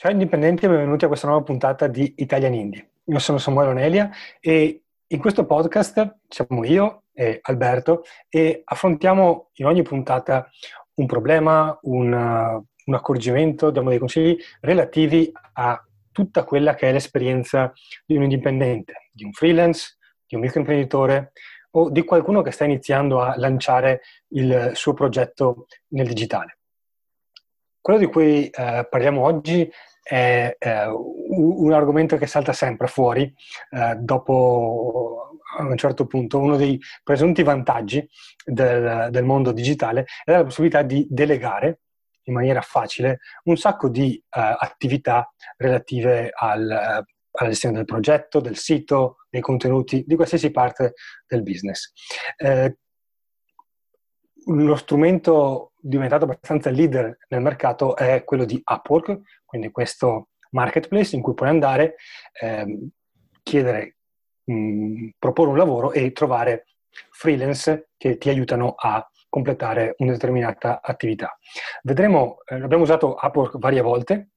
Ciao indipendenti e benvenuti a questa nuova puntata di Italian Indie. Io sono Samuele Onelia e in questo podcast siamo io e Alberto e affrontiamo in ogni puntata un problema, un, un accorgimento, diamo dei consigli relativi a tutta quella che è l'esperienza di un indipendente, di un freelance, di un microimprenditore o di qualcuno che sta iniziando a lanciare il suo progetto nel digitale. Quello di cui eh, parliamo oggi è eh, un argomento che salta sempre fuori eh, dopo a un certo punto uno dei presunti vantaggi del, del, mondo digitale è la possibilità di delegare in maniera facile un sacco di uh, attività relative al, uh, alla gestione del progetto, del sito, dei contenuti, di qualsiasi parte del business. Eh, lo strumento diventato abbastanza leader nel mercato è quello di Upwork, quindi questo marketplace in cui puoi andare, ehm, chiedere, mh, proporre un lavoro e trovare freelance che ti aiutano a completare una determinata attività. Vedremo, eh, abbiamo usato Upwork varie volte,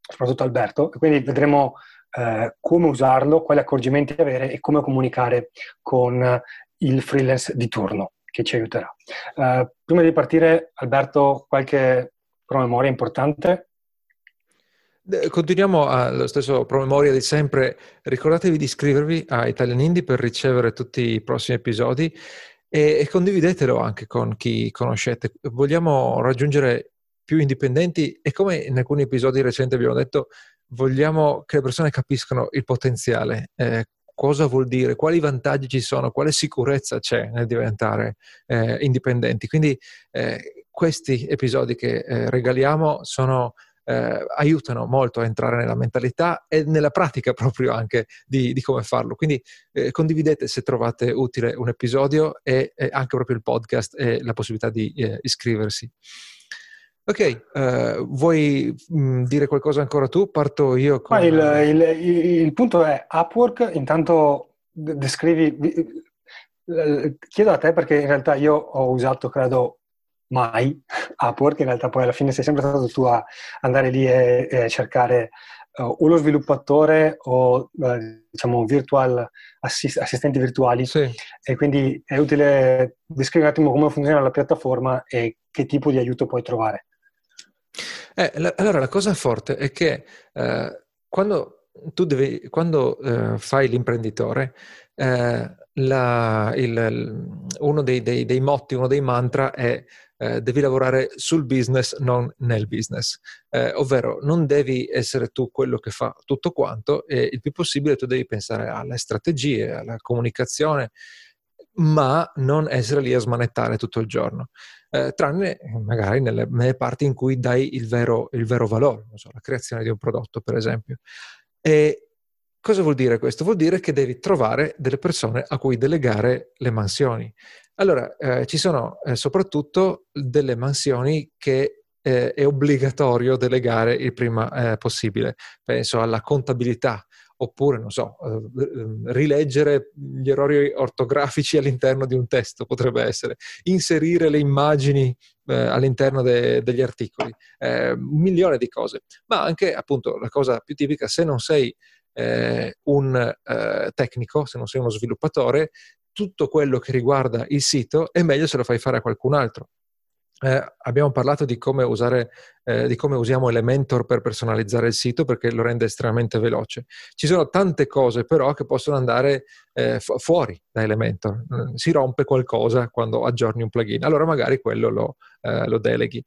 soprattutto Alberto, e quindi vedremo eh, come usarlo, quali accorgimenti avere e come comunicare con il freelance di turno che ci aiuterà. Uh, prima di partire, Alberto, qualche promemoria importante? Continuiamo allo stesso promemoria di sempre. Ricordatevi di iscrivervi a Italian Indie per ricevere tutti i prossimi episodi e, e condividetelo anche con chi conoscete. Vogliamo raggiungere più indipendenti e come in alcuni episodi recenti abbiamo detto, vogliamo che le persone capiscano il potenziale, eh, cosa vuol dire, quali vantaggi ci sono, quale sicurezza c'è nel diventare eh, indipendenti. Quindi eh, questi episodi che eh, regaliamo sono, eh, aiutano molto a entrare nella mentalità e nella pratica proprio anche di, di come farlo. Quindi eh, condividete se trovate utile un episodio e, e, anche proprio il podcast e la possibilità di eh, iscriversi. Ok, uh, vuoi mh, mm, dire qualcosa ancora tu? Parto io con... Il, il, il, punto è Upwork, intanto descrivi, chiedo a te perché in realtà io ho usato, credo, mai Upwork, in realtà poi alla fine sei sempre stato tu a andare lì e, e cercare uh, o lo sviluppatore o uh, diciamo virtual assist- assistenti virtuali sì. e quindi è utile descrivere un attimo come funziona la piattaforma e che tipo di aiuto puoi trovare. Eh, la, allora, la cosa forte è che eh, quando devi, quando eh, fai l'imprenditore, eh, la, il, uno dei, dei, dei, motti, uno dei mantra è eh, devi lavorare sul business, non nel business. Eh, ovvero, non devi essere tu quello che fa tutto quanto e il più possibile tu devi pensare alle strategie, alla comunicazione, ma non essere lì a smanettare tutto il giorno eh, tranne magari nelle, nelle, parti in cui dai il vero, il vero valore, so, la creazione di un prodotto per esempio. E cosa vuol dire questo? Vuol dire che devi trovare delle persone a cui delegare le mansioni. Allora, eh, ci sono eh, soprattutto delle mansioni che eh, è obbligatorio delegare il prima eh, possibile. Penso alla contabilità, oppure, non so, eh, rileggere gli errori ortografici all'interno di un testo, potrebbe essere, inserire le immagini eh, all'interno de- degli articoli, eh, un milione di cose, ma anche appunto la cosa più tipica, se non sei eh, un eh, tecnico, se non sei uno sviluppatore, tutto quello che riguarda il sito è meglio se lo fai fare a qualcun altro. Eh, abbiamo parlato di come, usare, eh, di come usiamo Elementor per personalizzare il sito perché lo rende estremamente veloce. Ci sono tante cose però che possono andare eh, fu- fuori da Elementor. Mm, si rompe qualcosa quando aggiorni un plugin, allora magari quello lo, eh, lo deleghi.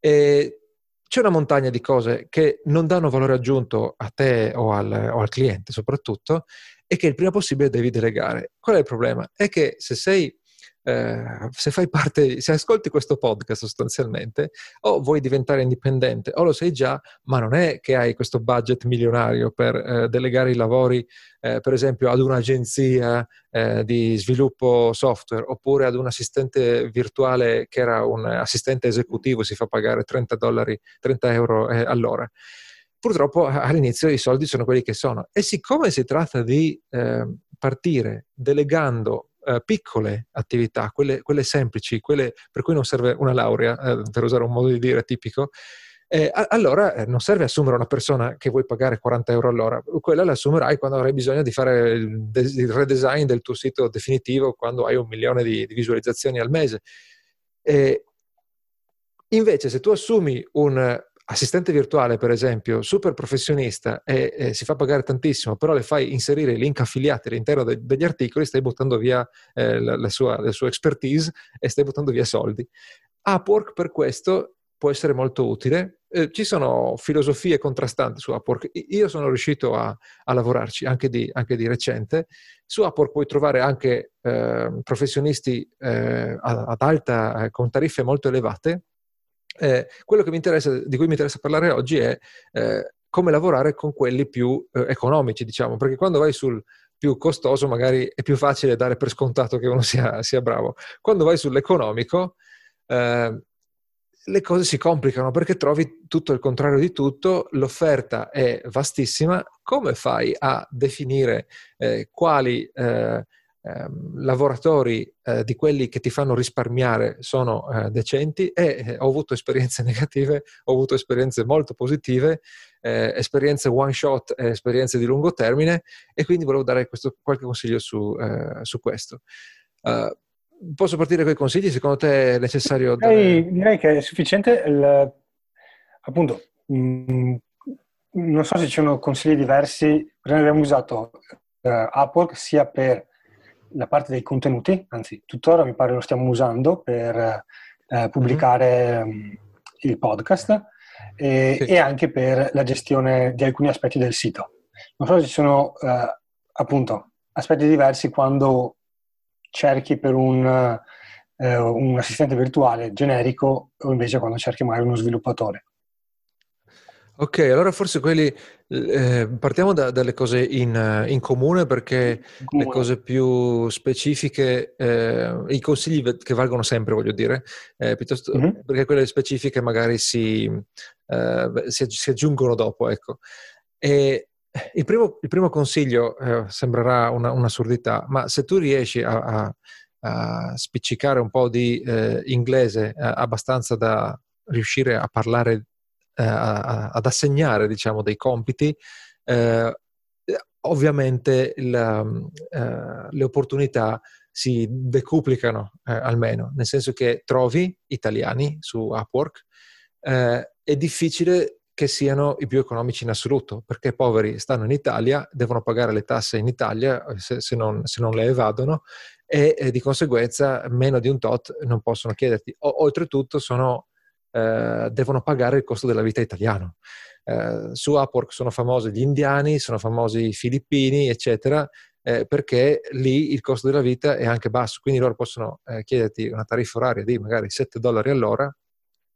E c'è una montagna di cose che non danno valore aggiunto a te o al, o al cliente soprattutto e che il prima possibile devi delegare. Qual è il problema? È che se sei eh, se fai parte, se ascolti questo podcast sostanzialmente, o vuoi diventare indipendente o lo sei già, ma non è che hai questo budget milionario per eh, delegare i lavori, eh, per esempio, ad un'agenzia eh, di sviluppo software oppure ad un assistente virtuale che era un assistente esecutivo, si fa pagare 30 dollari, 30 euro eh, all'ora purtroppo all'inizio i soldi sono quelli che sono. E siccome si tratta di eh, partire delegando uh, piccole attività, quelle, quelle, semplici, quelle per cui non serve una laurea, uh, per usare un modo di dire tipico, Eh, allora eh, non serve assumere una persona che vuoi pagare 40 euro all'ora, quella la assumerai quando avrai bisogno di fare il, il redesign del tuo sito definitivo, quando hai un milione di, di visualizzazioni al mese. Eh, invece, se tu assumi un assistente virtuale, per esempio, super professionista e, e, si fa pagare tantissimo, però le fai inserire link affiliati all'interno de- degli articoli, stai buttando via eh, la, la, sua, la, sua, expertise e stai buttando via soldi. Upwork per questo può essere molto utile. Eh, ci sono filosofie contrastanti su Upwork. Io sono riuscito a, a lavorarci anche di, anche di, recente. Su Upwork puoi trovare anche eh, professionisti ad alta, eh, con tariffe molto elevate eh, quello di cui mi interessa parlare oggi è eh, come lavorare con quelli più eh, economici, diciamo, perché quando vai sul più costoso magari è più facile dare per scontato che uno sia, sia bravo. Quando vai sull'economico eh, le cose si complicano perché trovi tutto il contrario di tutto, l'offerta è vastissima, come fai a definire eh, quali eh, Ehm, lavoratori eh, di quelli che ti fanno risparmiare sono eh, decenti e eh, ho avuto esperienze negative, ho avuto esperienze molto positive, eh, esperienze one shot e esperienze di lungo termine e quindi volevo dare questo, qualche consiglio su, eh, su questo. Uh, posso partire con i consigli? Secondo te è necessario? Direi, dare... direi che è sufficiente. Il, appunto, mh, mm, non so se ci sono consigli diversi, noi abbiamo usato uh, Upwork sia per la parte dei contenuti, anzi tuttora mi pare lo stiamo usando per eh, pubblicare mm-hmm. il podcast e, sì. e, anche per la gestione di alcuni aspetti del sito. Non so se ci sono eh, appunto aspetti diversi quando cerchi per un, eh, un assistente virtuale generico o invece quando cerchi magari uno sviluppatore. Ok, allora forse quelli eh, partiamo da, dalle cose in, in comune perché comune. le cose più specifiche, eh, i consigli che valgono sempre, voglio dire, eh, piuttosto, mm-hmm. perché quelle specifiche magari si, eh, si, si aggiungono dopo, ecco. E il primo, il primo consiglio eh, sembrerà una, un'assurdità, ma se tu riesci a, a, a spiccicare un po' di eh, inglese abbastanza da riuscire a parlare eh, ad assegnare diciamo, dei compiti, eh, ovviamente il, eh, le opportunità si decuplicano eh, almeno, nel senso che trovi italiani su Upwork, eh, è difficile che siano i più economici in assoluto, perché i poveri stanno in Italia, devono pagare le tasse in Italia se, se, non, se non, le evadono e, e, di conseguenza meno di un tot non possono chiederti. O, oltretutto sono eh, devono pagare il costo della vita italiano. Eh, su Upwork sono famosi gli indiani, sono famosi i filippini, eccetera, eh, perché lì il costo della vita è anche basso, quindi loro possono eh, chiederti una tariffa oraria di magari 7 dollari all'ora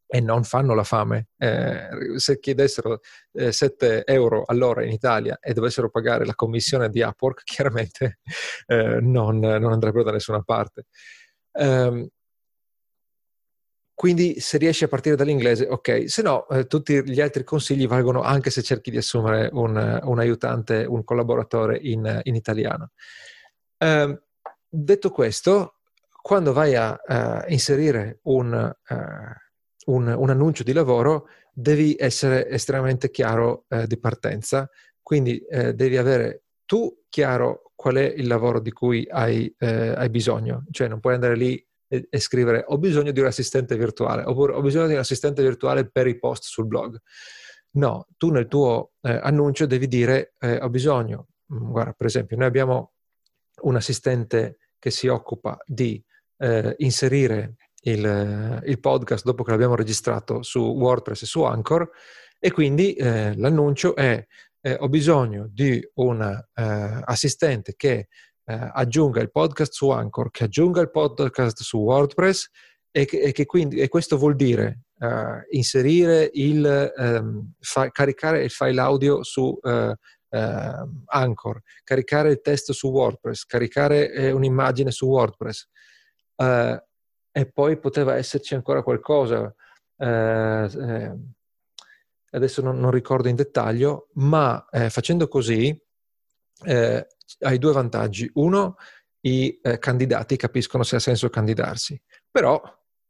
e non fanno la fame. Eh, se chiedessero eh, 7 euro all'ora in Italia e dovessero pagare la commissione di Upwork, chiaramente eh, non, non, andrebbero da nessuna parte. Um, quindi se riesci a partire dall'inglese, ok, se no eh, tutti gli altri consigli valgono anche se cerchi di assumere un, un aiutante, un collaboratore in, in italiano. Eh, detto questo, quando vai a, a inserire un, uh, un, un, annuncio di lavoro, devi essere estremamente chiaro eh, di partenza, quindi eh, devi avere tu chiaro qual è il lavoro di cui hai, eh, hai bisogno, cioè non puoi andare lì e, e, scrivere ho bisogno di un assistente virtuale oppure ho bisogno di un assistente virtuale per i post sul blog. No, tu nel tuo eh, annuncio devi dire eh, ho bisogno, mm, guarda per esempio noi abbiamo un assistente che si occupa di eh, inserire il, il, podcast dopo che l'abbiamo registrato su WordPress e su Anchor e quindi eh, l'annuncio è eh, ho bisogno di un eh, assistente che eh, aggiunga il podcast su Anchor, che aggiunga il podcast su WordPress e che, e che quindi, e questo vuol dire uh, inserire il, um, fa, caricare il file audio su uh, uh, Anchor, caricare il testo su WordPress, caricare eh, un'immagine su WordPress. e poi poteva esserci ancora qualcosa. Eh, adesso non, non, ricordo in dettaglio, ma facendo così eh, hai due vantaggi. Uno, i eh, candidati capiscono se ha senso candidarsi, però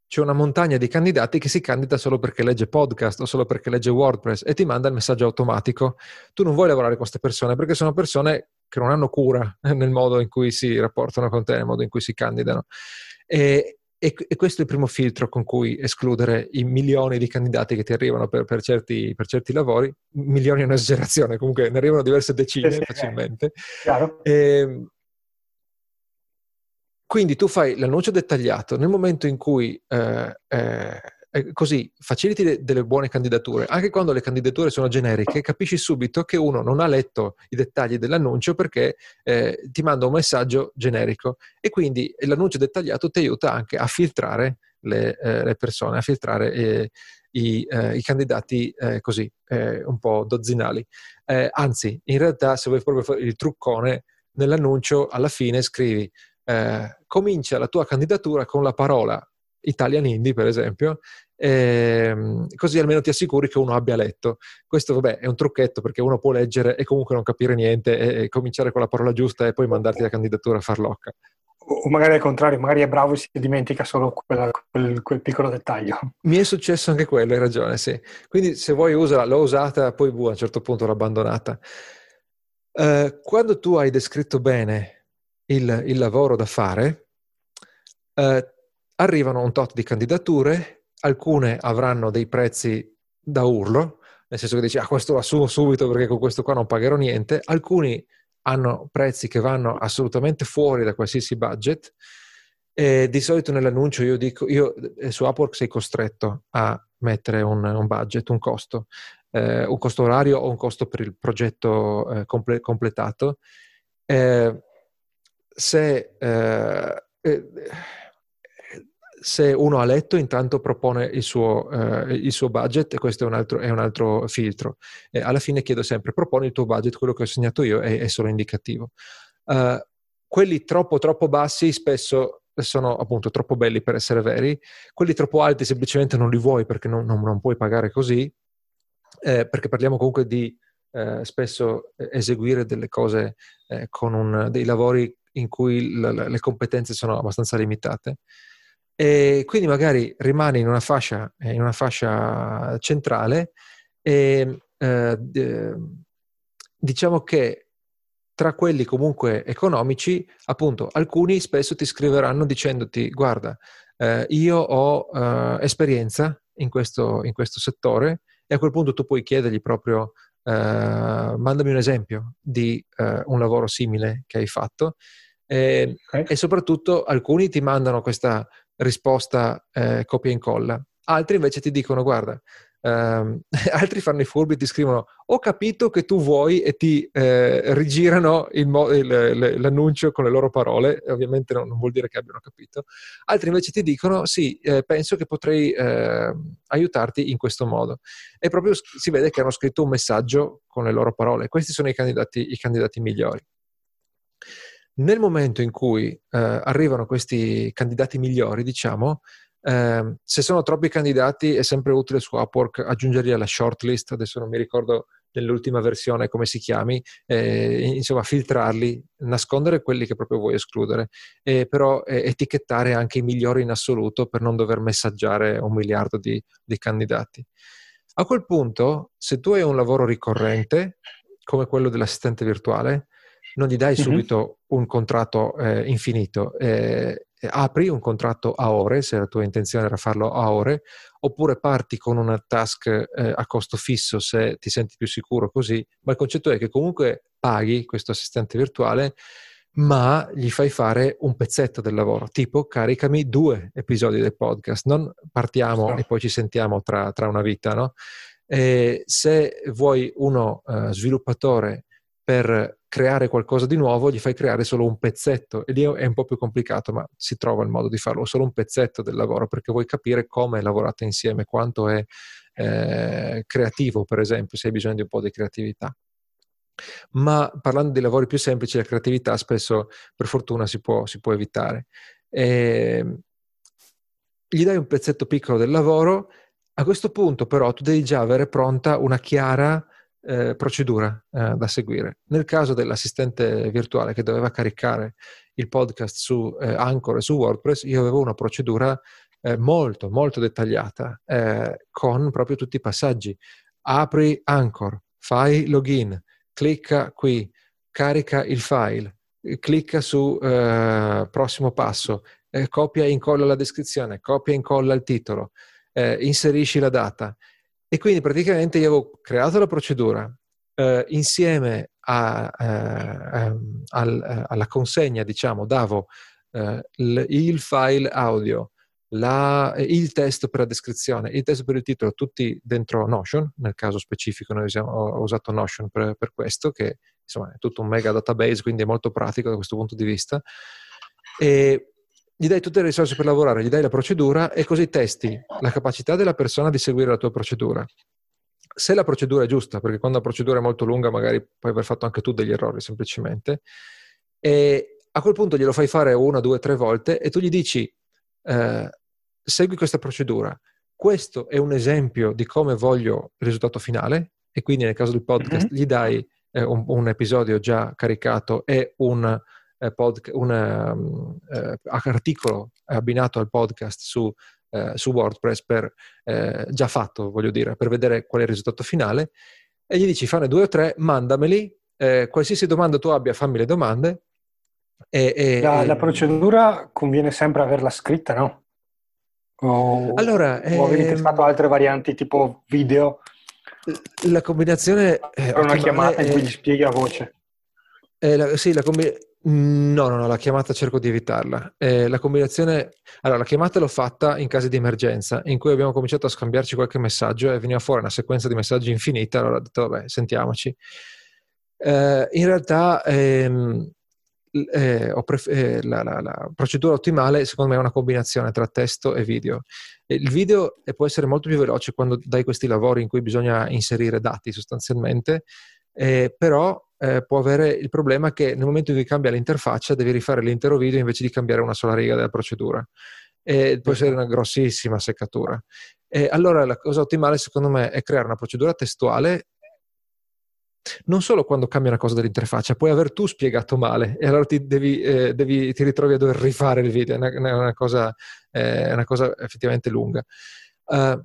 c'è una montagna di candidati che si candida solo perché legge podcast o solo perché legge WordPress e ti manda il messaggio automatico. Tu non vuoi lavorare con queste persone perché sono persone che non hanno cura nel modo in cui si rapportano con te, nel modo in cui si candidano. E, e, e, questo è il primo filtro con cui escludere i milioni di candidati che ti arrivano per, per, certi, per certi, lavori. Milioni è un'esagerazione, comunque ne arrivano diverse decine sì, facilmente. E, ehm, quindi tu fai l'annuncio dettagliato nel momento in cui eh, eh, così faciliti de- delle buone candidature, anche quando le candidature sono generiche, capisci subito che uno non ha letto i dettagli dell'annuncio perché eh, ti manda un messaggio generico e quindi l'annuncio dettagliato ti aiuta anche a filtrare le, eh, le persone, a filtrare eh, i, eh, i, candidati eh, così, un po' dozzinali. anzi, in realtà se vuoi proprio fare il truccone, nell'annuncio alla fine scrivi eh, comincia la tua candidatura con la parola Italian Indie, per esempio, ehm, così almeno ti assicuri che uno abbia letto. Questo, vabbè, è un trucchetto perché uno può leggere e comunque non capire niente e, e cominciare con la parola giusta e poi mandarti la candidatura a farlocca. O magari al contrario, magari è bravo e si dimentica solo quella, quel, quel, piccolo dettaglio. Mi è successo anche quello, hai ragione, sì. Quindi se vuoi usala, l'ho usata, poi boh, a un certo punto l'ho abbandonata. Uh, quando tu hai descritto bene il, il lavoro da fare, eh, arrivano un tot di candidature, alcune avranno dei prezzi da urlo, nel senso che dici, ah, questo lo assumo subito perché con questo qua non pagherò niente, alcuni hanno prezzi che vanno assolutamente fuori da qualsiasi budget. E di solito nell'annuncio io dico, io eh, su Upwork sei costretto a mettere un, un budget, un costo, eh, un costo orario o un costo per il progetto eh, comple- completato. Eh, se, eh, eh, se, uno ha letto, intanto propone il suo, eh, il suo budget e questo è un altro, è un altro filtro. E alla fine chiedo sempre, proponi il tuo budget, quello che ho segnato io è, è solo indicativo. Uh, quelli troppo troppo bassi spesso sono appunto troppo belli per essere veri, quelli troppo alti semplicemente non li vuoi perché non, non, non puoi pagare così, eh, perché parliamo comunque di eh, spesso eseguire delle cose eh, con un, dei lavori in cui l- le competenze sono abbastanza limitate. E quindi magari rimani in una fascia, eh, in una fascia centrale e eh, diciamo che tra quelli comunque economici, appunto, alcuni spesso ti scriveranno dicendoti guarda, eh, io ho eh, esperienza in questo, in questo settore e a quel punto tu puoi chiedergli proprio eh, mandami un esempio di eh, un lavoro simile che hai fatto eh, okay. e soprattutto alcuni ti mandano questa risposta eh, copia e incolla, altri invece ti dicono guarda, ehm, altri fanno i furbi e ti scrivono ho capito che tu vuoi e ti eh, rigirano il il, l'annuncio con le loro parole, ovviamente non, non, vuol dire che abbiano capito, altri invece ti dicono sì, eh, penso che potrei ehm, aiutarti in questo modo e proprio si vede che hanno scritto un messaggio con le loro parole, questi sono i candidati, i candidati migliori. Nel momento in cui eh, arrivano questi candidati migliori, diciamo, eh, se sono troppi candidati è sempre utile su Upwork aggiungerli alla shortlist, adesso non mi ricordo nell'ultima versione come si chiami, eh, insomma filtrarli, nascondere quelli che proprio vuoi escludere, e però eh, etichettare anche i migliori in assoluto per non dover messaggiare un miliardo di, di candidati. A quel punto, se tu hai un lavoro ricorrente, come quello dell'assistente virtuale, non gli dai subito mm-hmm. un contratto eh, infinito, eh, apri un contratto a ore, se la tua intenzione era farlo a ore, oppure parti con una task eh, a costo fisso se ti senti più sicuro così, ma il concetto è che comunque paghi questo assistente virtuale, ma gli fai fare un pezzetto del lavoro, tipo caricami due episodi del podcast, non partiamo no. e poi ci sentiamo tra, tra una vita, no? se vuoi uno uh, sviluppatore per creare qualcosa di nuovo, gli fai creare solo un pezzetto e lì è un po' più complicato, ma si trova il modo di farlo, solo un pezzetto del lavoro perché vuoi capire come lavorate insieme, quanto è eh, creativo, per esempio, se hai bisogno di un po' di creatività. Ma parlando di lavori più semplici, la creatività spesso, per fortuna, si può, si può evitare. E ehm, gli dai un pezzetto piccolo del lavoro, a questo punto però tu devi già avere pronta una chiara eh, procedura eh, da seguire. Nel caso dell'assistente virtuale che doveva caricare il podcast su eh, Anchor e su WordPress, io avevo una procedura eh, molto, molto dettagliata, eh, con proprio tutti i passaggi. Apri Anchor, fai login, clicca qui, carica il file, clicca su eh, prossimo passo, copia e incolla la descrizione, copia e incolla il titolo, inserisci la data. E quindi praticamente io avevo creato la procedura eh, insieme a, eh, ehm, al, alla consegna, diciamo, davo il, il file audio, la, il testo per la descrizione, il testo per il titolo, tutti dentro Notion, nel caso specifico noi usiamo, ho usato Notion per, per, questo, che insomma è tutto un mega database, quindi è molto pratico da questo punto di vista. E gli dai tutte le risorse per lavorare, gli dai la procedura e così testi la capacità della persona di seguire la tua procedura. Se la procedura è giusta, perché quando la procedura è molto lunga magari puoi aver fatto anche tu degli errori semplicemente, e a quel punto glielo fai fare una, due, tre volte e tu gli dici eh, segui questa procedura. Questo è un esempio di come voglio il risultato finale e quindi nel caso del podcast mm-hmm. gli dai eh, un, un, episodio già caricato e un, eh, pod, un um, eh, articolo abbinato al podcast su, eh, su WordPress per, eh, già fatto, voglio dire, per vedere qual è il risultato finale e gli dici fanne due o tre, mandameli, qualsiasi domanda tu abbia fammi le domande e, e, la, la, procedura conviene sempre averla scritta, no? O, allora, o avevi ehm, testato altre varianti tipo video? La combinazione... È una chiamata è, in cui gli spieghi a voce. La, sì, la combinazione... No, no, no, la chiamata cerco di evitarla. Eh, la combinazione... Allora, la chiamata l'ho fatta in casi di emergenza, in cui abbiamo cominciato a scambiarci qualche messaggio e veniva fuori una sequenza di messaggi infinita, allora ho detto, vabbè, sentiamoci. Eh, in realtà... Ehm, eh, pref- eh, la, la, la, procedura ottimale secondo me è una combinazione tra testo e video. Il video può essere molto più veloce quando dai questi lavori in cui bisogna inserire dati sostanzialmente, eh, però eh, può avere il problema che nel momento in cui cambia l'interfaccia devi rifare l'intero video invece di cambiare una sola riga della procedura. E può essere una grossissima seccatura. E allora la cosa ottimale secondo me è creare una procedura testuale non solo quando cambia una cosa dell'interfaccia, puoi aver tu spiegato male e allora ti, devi, eh, devi, ti ritrovi a dover rifare il video, è una, una, cosa, eh, una cosa, effettivamente lunga. Uh,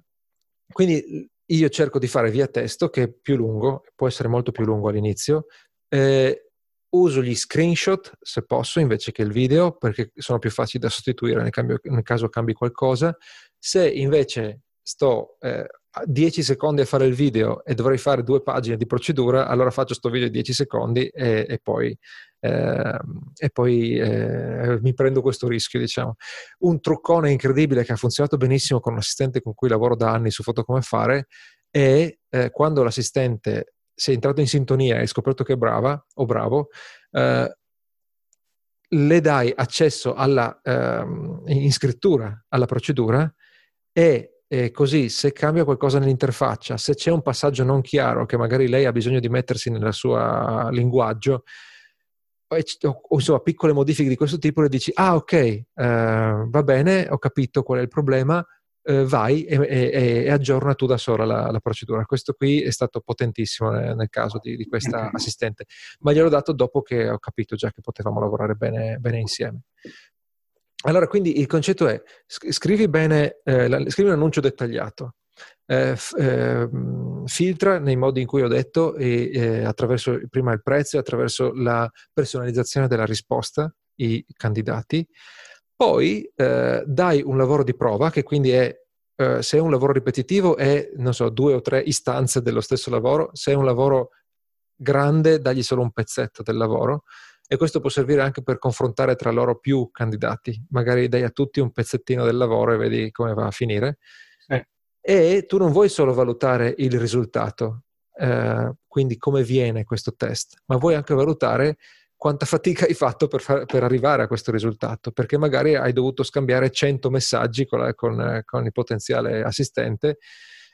quindi io cerco di fare via testo che è più lungo, può essere molto più lungo all'inizio. Eh, uso gli screenshot se posso invece che il video perché sono più facili da sostituire nel, cambio, nel caso cambi qualcosa. Se invece sto eh, 10 secondi a fare il video e dovrei fare due pagine di procedura, allora faccio sto video di 10 secondi e, e poi, eh, e poi eh, mi prendo questo rischio, diciamo. Un truccone incredibile che ha funzionato benissimo con un assistente con cui lavoro da anni su Foto Come Fare è eh, quando l'assistente si è entrato in sintonia e hai scoperto che è brava o bravo, eh, le dai accesso alla ehm, in scrittura alla procedura e e così se cambia qualcosa nell'interfaccia, se c'è un passaggio non chiaro che magari lei ha bisogno di mettersi nel suo linguaggio, insomma piccole modifiche di questo tipo, le dici, ah ok, eh, va bene, ho capito qual è il problema, eh, vai e, e, e, aggiorna tu da sola la, la, procedura. Questo qui è stato potentissimo nel, nel caso di, di, questa assistente, ma gliel'ho dato dopo che ho capito già che potevamo lavorare bene, bene insieme. Allora, quindi il concetto è, scrivi bene, eh, la, scrivi un annuncio dettagliato, eh, f- eh, filtra nei modi in cui ho detto, e, eh, attraverso prima il prezzo e attraverso la personalizzazione della risposta, i candidati, poi eh, dai un lavoro di prova, che quindi è, eh, se è un lavoro ripetitivo, è, non so, due o tre istanze dello stesso lavoro, se è un lavoro grande, dagli solo un pezzetto del lavoro, e questo può servire anche per confrontare tra loro più candidati. Magari dai a tutti un pezzettino del lavoro e vedi come va a finire. Eh. E tu non vuoi solo valutare il risultato, eh, quindi come viene questo test, ma vuoi anche valutare quanta fatica hai fatto per, far, per, arrivare a questo risultato, perché magari hai dovuto scambiare 100 messaggi con, la, con, con il potenziale assistente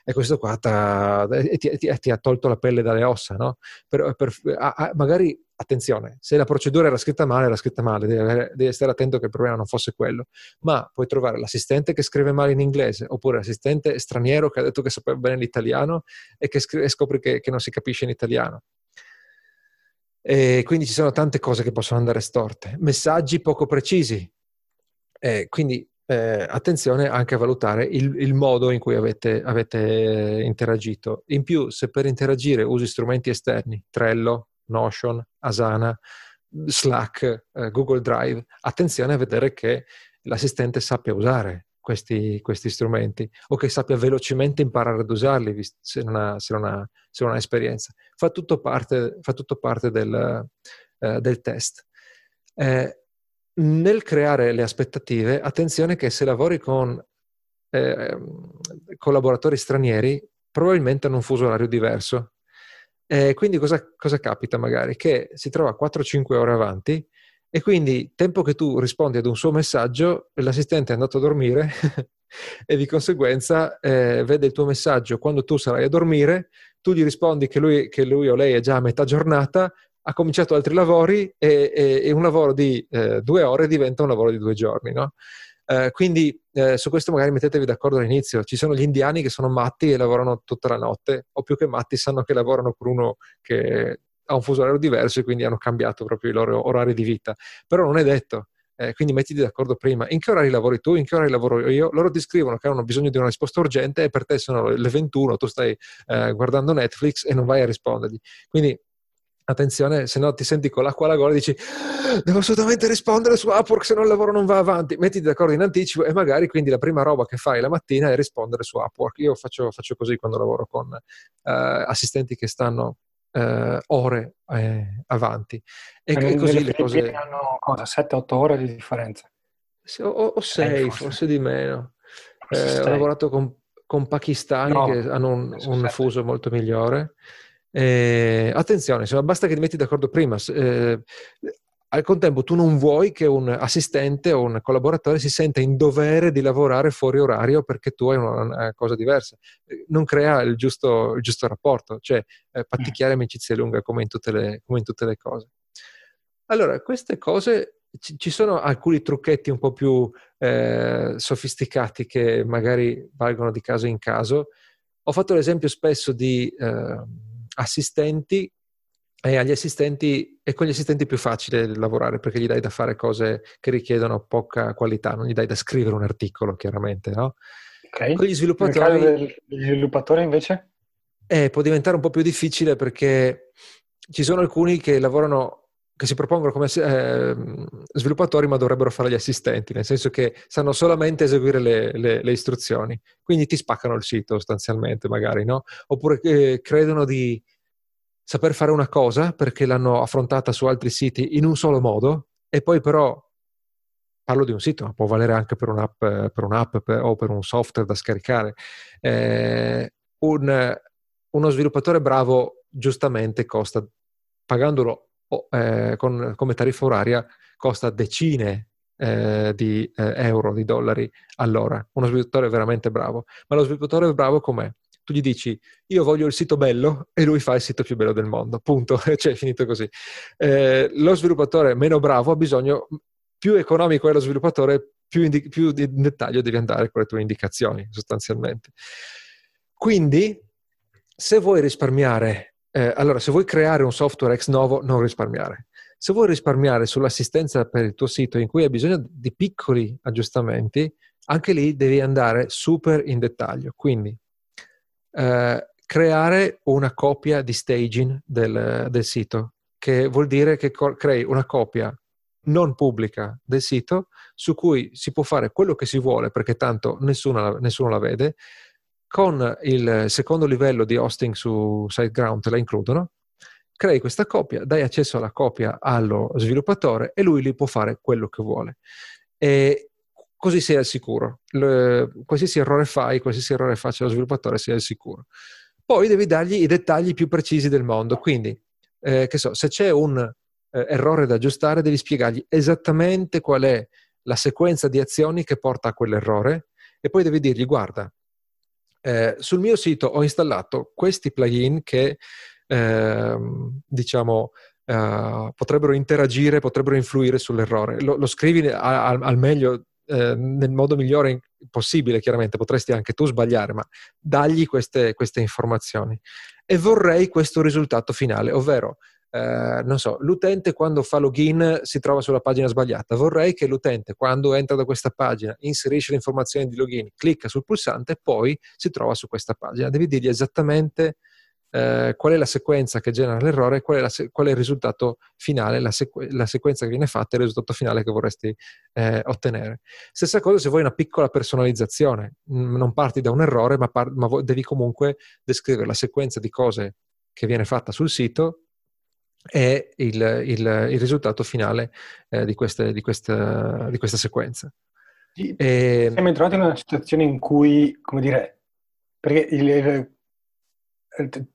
e questo qua ti, ti, ti, ha tolto la pelle dalle ossa, no? Per, per, a, a, magari, attenzione, se la procedura era scritta male, era scritta male, devi, stare attento che il problema non fosse quello, ma puoi trovare l'assistente che scrive male in inglese, oppure l'assistente straniero che ha detto che sapeva bene l'italiano e che scrive, e scopri che, che non si capisce in italiano. E quindi ci sono tante cose che possono andare storte. Messaggi poco precisi. Eh, quindi eh, attenzione anche a valutare il, il modo in cui avete, avete, interagito. In più, se per interagire usi strumenti esterni, Trello, Notion, Asana, Slack, eh, Google Drive, attenzione a vedere che l'assistente sappia usare questi, questi, strumenti o che sappia velocemente imparare ad usarli se non ha, se non ha, se non ha esperienza. Fa tutto parte, fa tutto parte del, eh, del test. Eh, nel creare le aspettative, attenzione che se lavori con eh, collaboratori stranieri, probabilmente hanno un fuso orario diverso. Eh, quindi cosa, cosa, capita magari? Che si trova 4-5 ore avanti e quindi tempo che tu rispondi ad un suo messaggio, l'assistente è andato a dormire e di conseguenza eh, vede il tuo messaggio quando tu sarai a dormire, tu gli rispondi che lui, che lui o lei è già a metà giornata, ha cominciato altri lavori e, e, e un lavoro di eh, due ore diventa un lavoro di due giorni, no? Eh, quindi eh, su questo magari mettetevi d'accordo all'inizio. Ci sono gli indiani che sono matti e lavorano tutta la notte, o più che matti sanno che lavorano per uno che ha un fuso orario diverso e quindi hanno cambiato proprio i loro orari di vita. Però non è detto. Eh, quindi mettiti d'accordo prima. In che orari lavori tu? In che orari lavoro io? Loro ti scrivono che hanno bisogno di una risposta urgente e per te sono le 21, tu stai eh, guardando Netflix e non vai a rispondergli. Quindi attenzione, se no ti senti con l'acqua alla gola e dici devo assolutamente rispondere su Upwork se no il lavoro non va avanti. Mettiti d'accordo in anticipo e magari quindi la prima roba che fai la mattina è rispondere su Upwork. Io faccio, faccio così quando lavoro con uh, assistenti che stanno uh, ore eh, avanti. E, e così le cose... hanno cosa? 7-8 ore di differenza? O 6, forse. forse. di meno. Eh, ho lavorato con, con pakistani no, che hanno un, un fuso molto migliore. Eh, attenzione, insomma, basta che ti metti d'accordo prima. Eh, al contempo tu non vuoi che un assistente o un collaboratore si senta in dovere di lavorare fuori orario perché tu hai una, una cosa diversa. Non crea il giusto, il giusto rapporto, cioè eh, patticchiare amicizie lunghe come in, le, come in tutte le cose. Allora, queste cose ci sono alcuni trucchetti un po' più eh, sofisticati che magari valgono di caso in caso. Ho fatto l'esempio spesso di eh, assistenti e agli assistenti è con gli assistenti più facile lavorare perché gli dai da fare cose che richiedono poca qualità, non gli dai da scrivere un articolo, chiaramente, no? Okay. Con gli sviluppatori... Nel degli sviluppatori invece? Eh, può diventare un po' più difficile perché ci sono alcuni che lavorano che si propongono come eh, sviluppatori ma dovrebbero fare gli assistenti, nel senso che sanno solamente eseguire le, le, le istruzioni, quindi ti spaccano il sito sostanzialmente magari, no? Oppure eh, credono di saper fare una cosa perché l'hanno affrontata su altri siti in un solo modo e poi però parlo di un sito, ma può valere anche per un'app, per un'app per, o per un software da scaricare. Eh, un, uno sviluppatore bravo giustamente costa, pagandolo eh, con, come tariffa oraria costa decine eh, di eh, euro, di dollari all'ora. Uno sviluppatore veramente bravo. Ma lo sviluppatore bravo com'è? Tu gli dici, io voglio il sito bello e lui fa il sito più bello del mondo, punto, cioè è finito così. Eh, lo sviluppatore meno bravo ha bisogno, più economico è lo sviluppatore, più, indi- più in dettaglio devi andare con le tue indicazioni, sostanzialmente. Quindi, se vuoi risparmiare eh, allora, se vuoi creare un software ex novo, non risparmiare. Se vuoi risparmiare sull'assistenza per il tuo sito in cui hai bisogno di piccoli aggiustamenti, anche lì devi andare super in dettaglio. Quindi, eh, creare una copia di staging del, del, sito, che vuol dire che co- crei una copia non pubblica del sito su cui si può fare quello che si vuole perché tanto nessuno, nessuno la vede con il secondo livello di hosting su SiteGround te la includono, crei questa copia, dai accesso alla copia allo sviluppatore e lui lì può fare quello che vuole. E così sei al sicuro. Le, qualsiasi errore fai, qualsiasi errore faccia lo sviluppatore, sei al sicuro. Poi devi dargli i dettagli più precisi del mondo. Quindi, eh, che so, se c'è un eh, errore da aggiustare, devi spiegargli esattamente qual è la sequenza di azioni che porta a quell'errore e poi devi dirgli, guarda, eh, sul mio sito ho installato questi plugin che eh, diciamo eh, potrebbero interagire, potrebbero influire sull'errore. Lo, lo scrivi a, al meglio eh, nel modo migliore possibile, chiaramente potresti anche tu sbagliare, ma dagli queste, queste informazioni. E vorrei questo risultato finale, ovvero eh, non so, l'utente quando fa login si trova sulla pagina sbagliata. Vorrei che l'utente quando entra da questa pagina inserisce le informazioni di login, clicca sul pulsante e poi si trova su questa pagina. Devi dirgli esattamente eh, qual è la sequenza che genera l'errore, qual è, se- qual è il risultato finale, la, sequ- la, sequenza che viene fatta e il risultato finale che vorresti eh, ottenere. Stessa cosa se vuoi una piccola personalizzazione, non parti da un errore, ma, par- ma devi comunque descrivere la sequenza di cose che viene fatta sul sito e il, il, il risultato finale eh, di, queste, di, questa, di, questa, sequenza. E... Siamo entrati in una situazione in cui, come dire, perché il,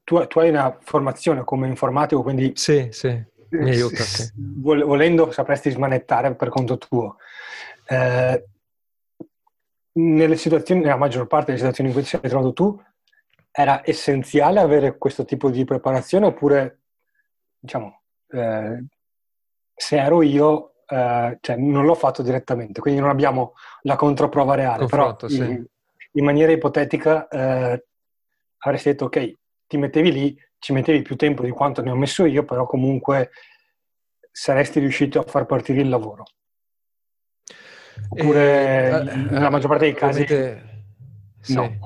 tu, tu, hai una formazione come informatico, quindi... Sì, sì, mi aiuta. Sì. Volendo sapresti smanettare per conto tuo. Eh, nelle situazioni, nella maggior parte delle situazioni in cui ti sei trovato tu, era essenziale avere questo tipo di preparazione oppure, diciamo, eh, se ero io, eh, cioè non l'ho fatto direttamente, quindi non abbiamo la controprova reale, Confronto, però sì. in, in, maniera ipotetica eh, avresti detto ok, ti mettevi lì, ci mettevi più tempo di quanto ne ho messo io, però comunque saresti riuscito a far partire il lavoro. Oppure eh, nella maggior parte dei casi sì. no.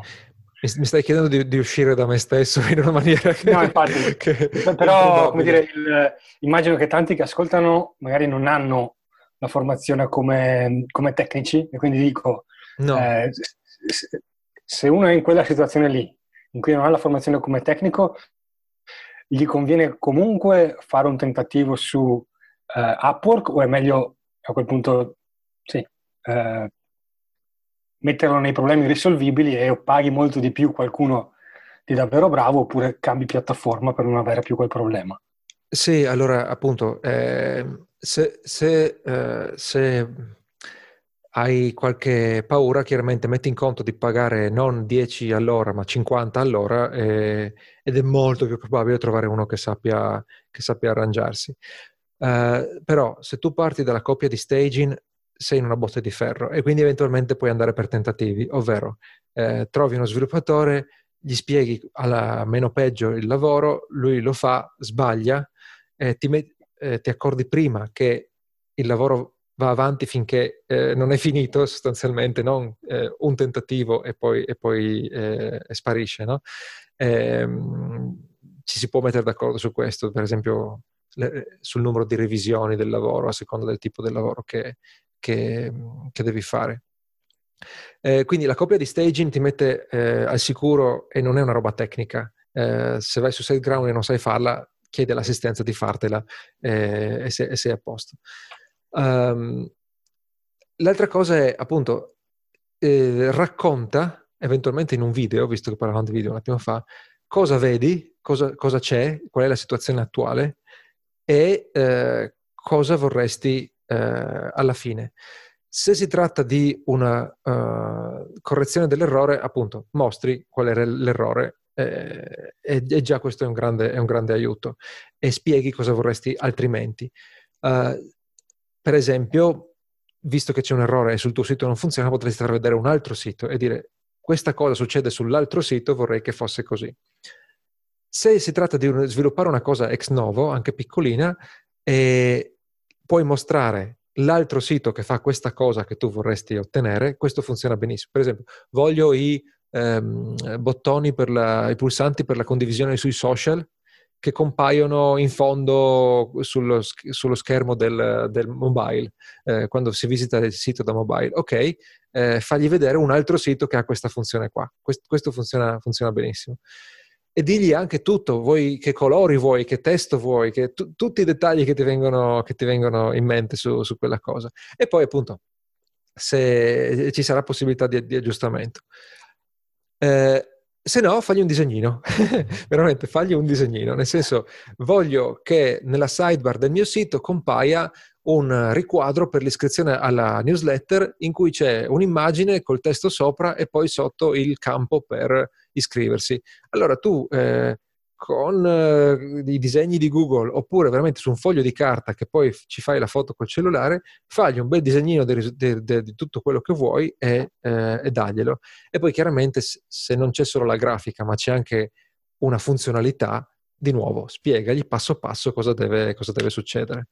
Mi stai chiedendo di, di, uscire da me stesso in una maniera che... No, infatti, che però, come dire, il, immagino che tanti che ascoltano magari non hanno la formazione come, come tecnici e quindi dico, no. eh, se uno è in quella situazione lì in cui non ha la formazione come tecnico, gli conviene comunque fare un tentativo su uh, Upwork o è meglio a quel punto sì, uh, metterlo nei problemi irrisolvibili e paghi molto di più qualcuno di davvero bravo oppure cambi piattaforma per non avere più quel problema? Sì, allora appunto, eh, se, se, eh, se hai qualche paura, chiaramente metti in conto di pagare non 10 all'ora, ma 50 all'ora eh, ed è molto più probabile trovare uno che sappia, che sappia arrangiarsi. Uh, però se tu parti dalla coppia di staging sei in una botte di ferro e quindi eventualmente puoi andare per tentativi, ovvero eh, trovi uno sviluppatore, gli spieghi alla meno peggio il lavoro, lui lo fa, sbaglia, eh, ti, met- eh, ti accordi prima che il lavoro va avanti finché eh, non è finito sostanzialmente, non eh, un tentativo e poi, e poi eh, sparisce. No? Ehm, ci si può mettere d'accordo su questo, per esempio sul numero di revisioni del lavoro a seconda del tipo del lavoro che, che, che devi fare. Eh, quindi la copia di staging ti mette eh, al sicuro e non è una roba tecnica. Eh, se vai su SiteGround e non sai farla, chiede l'assistenza di fartela e sei, e sei a posto. Um, l'altra cosa è appunto eh, racconta eventualmente in un video, visto che parlavamo di video un attimo fa, cosa vedi, cosa, cosa c'è, qual è la situazione attuale e eh, cosa vorresti eh, alla fine. Se si tratta di una uh, correzione dell'errore, appunto, mostri qual è l'errore eh, e, e, già questo è un, grande, è un, grande, aiuto e spieghi cosa vorresti altrimenti. Uh, per esempio, visto che c'è un errore e sul tuo sito non funziona, potresti far vedere un altro sito e dire questa cosa succede sull'altro sito, vorrei che fosse così. Se si tratta di sviluppare una cosa ex novo, anche piccolina, eh, puoi mostrare l'altro sito che fa questa cosa che tu vorresti ottenere, questo funziona benissimo. Per esempio, voglio i ehm, bottoni la, i pulsanti per la condivisione sui social, che compaiono in fondo sullo, sullo schermo del, del mobile, eh, quando si visita il sito da mobile. Ok, eh, fagli vedere un altro sito che ha questa funzione qua. Questo, questo funziona, funziona, benissimo. E digli anche tutto, vuoi che colori vuoi, che testo vuoi, che tu, tutti i dettagli che ti vengono, che ti vengono in mente su, su, quella cosa. E poi appunto, se ci sarà possibilità di, di aggiustamento. Eh, se no, fagli un disegnino, veramente fagli un disegnino, nel senso voglio che nella sidebar del mio sito compaia un riquadro per l'iscrizione alla newsletter in cui c'è un'immagine col testo sopra e poi sotto il campo per iscriversi. Allora tu eh, con eh, i disegni di Google oppure veramente su un foglio di carta che poi ci fai la foto col cellulare, fagli un bel disegnino di, tutto quello che vuoi e, eh, e daglielo. E poi chiaramente se non c'è solo la grafica ma c'è anche una funzionalità, di nuovo, spiegagli passo passo cosa deve, cosa deve succedere.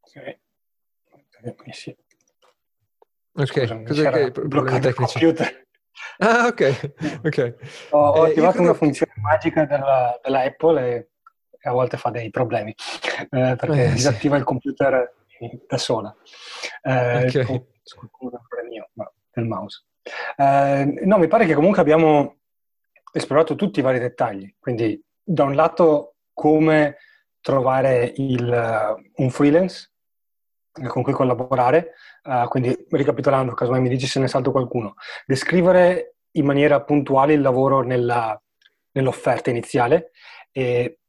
Ok. Sì. Ok, cos'è che problemi tecnici? Ah, ok. okay. Ho, ho eh, attivato una funzione magica della, della Apple e, e, a volte fa dei problemi eh, perché eh, disattiva sì. il computer da sola. Eh, ok. Con, con mio, ma del mouse. Eh, no, mi pare che comunque abbiamo esplorato tutti i vari dettagli. Quindi, da un lato, come trovare il, un freelance con cui collaborare, uh, quindi ricapitolando, casomai mi dici se ne salto qualcuno, descrivere in maniera puntuale il lavoro nella, nell'offerta iniziale e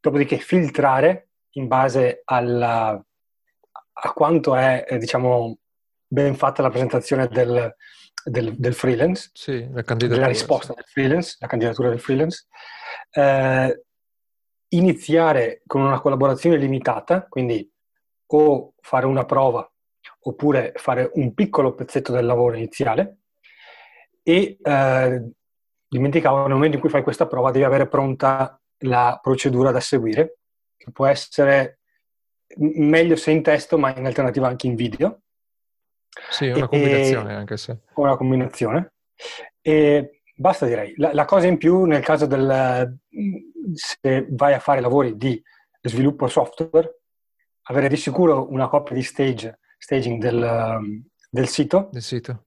dopodiché filtrare in base alla, a quanto è, eh, diciamo, ben fatta la presentazione del, del, del freelance, sì, la della risposta del freelance, la candidatura del freelance, eh, iniziare con una collaborazione limitata, quindi o fare una prova oppure fare un piccolo pezzetto del lavoro iniziale e eh, dimenticavo nel momento in cui fai questa prova devi avere pronta la procedura da seguire che può essere meglio se in testo ma in alternativa anche in video. Sì, una combinazione e, anche se. una combinazione. E basta direi. La, la, cosa in più nel caso del se vai a fare lavori di sviluppo software avere di sicuro una copia di stage, staging del, um, del, sito, del sito,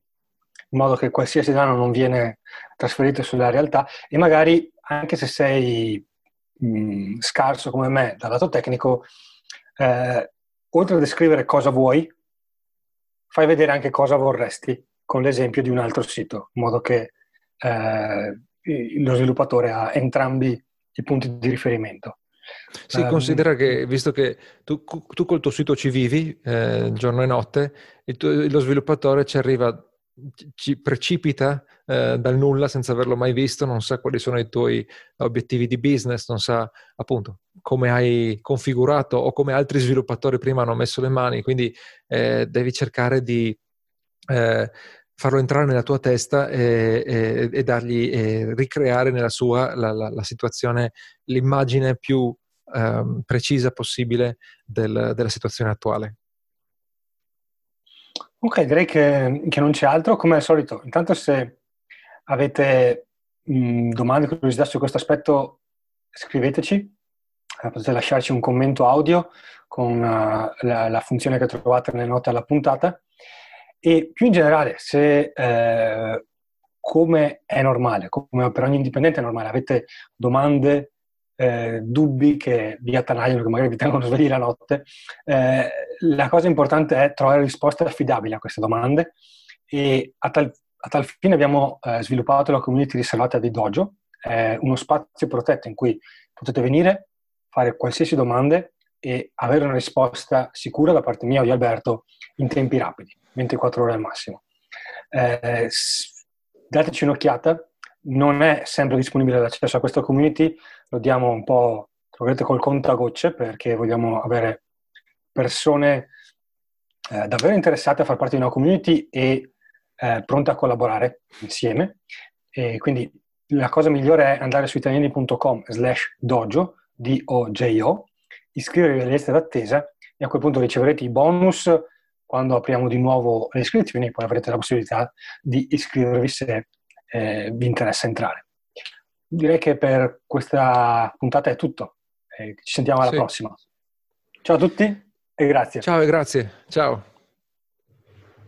in modo che qualsiasi danno non viene trasferito sulla realtà e magari anche se sei mh, scarso come me dal lato tecnico, eh, oltre a descrivere cosa vuoi, fai vedere anche cosa vorresti con l'esempio di un altro sito, in modo che eh, lo sviluppatore ha entrambi i punti di riferimento. Si um, considera che, visto che tu, tu, col tuo sito ci vivi eh, giorno e notte, tuo, lo sviluppatore ci arriva, ci precipita eh, dal nulla senza averlo mai visto, non sa quali sono i tuoi obiettivi di business, non sa appunto come hai configurato o come altri sviluppatori prima hanno messo le mani, quindi eh, devi cercare di eh, farlo entrare nella tua testa e, e, e dargli e ricreare nella sua la, la, la situazione, l'immagine più um, precisa possibile del, della situazione attuale. Ok, direi che, che, non c'è altro. Come al solito, intanto se avete mh, domande, curiosità su questo aspetto, scriveteci. Eh, potete lasciarci un commento audio con uh, la, la funzione che trovate nelle note alla puntata e più in generale, se eh, come è normale, come per ogni indipendente è normale, avete domande, eh, dubbi che vi attanagliano, che magari vi tengono svegli la notte, eh, la cosa importante è trovare risposte affidabili a queste domande e a tal, a tal fine abbiamo eh, sviluppato la community riservata di Dojo, uno spazio protetto in cui potete venire, fare qualsiasi domande e avere una risposta sicura da parte mia o di Alberto in tempi rapidi. 24 ore al massimo. Eh, dateci un'occhiata, non è sempre disponibile l'accesso a questa community, lo diamo un po', col contagocce perché vogliamo avere persone eh, davvero interessate a far parte di una community e eh, pronte a collaborare insieme. E quindi la cosa migliore è andare su italiani.com slash dojo, D-O-J-O, iscrivervi alle liste d'attesa e a quel punto riceverete i bonus quando apriamo di nuovo le iscrizioni, poi avrete la possibilità di iscrivervi se eh, vi interessa entrare. Direi che per questa puntata è tutto. Ci sentiamo alla sì. prossima. Ciao a tutti e grazie. Ciao e grazie. Ciao.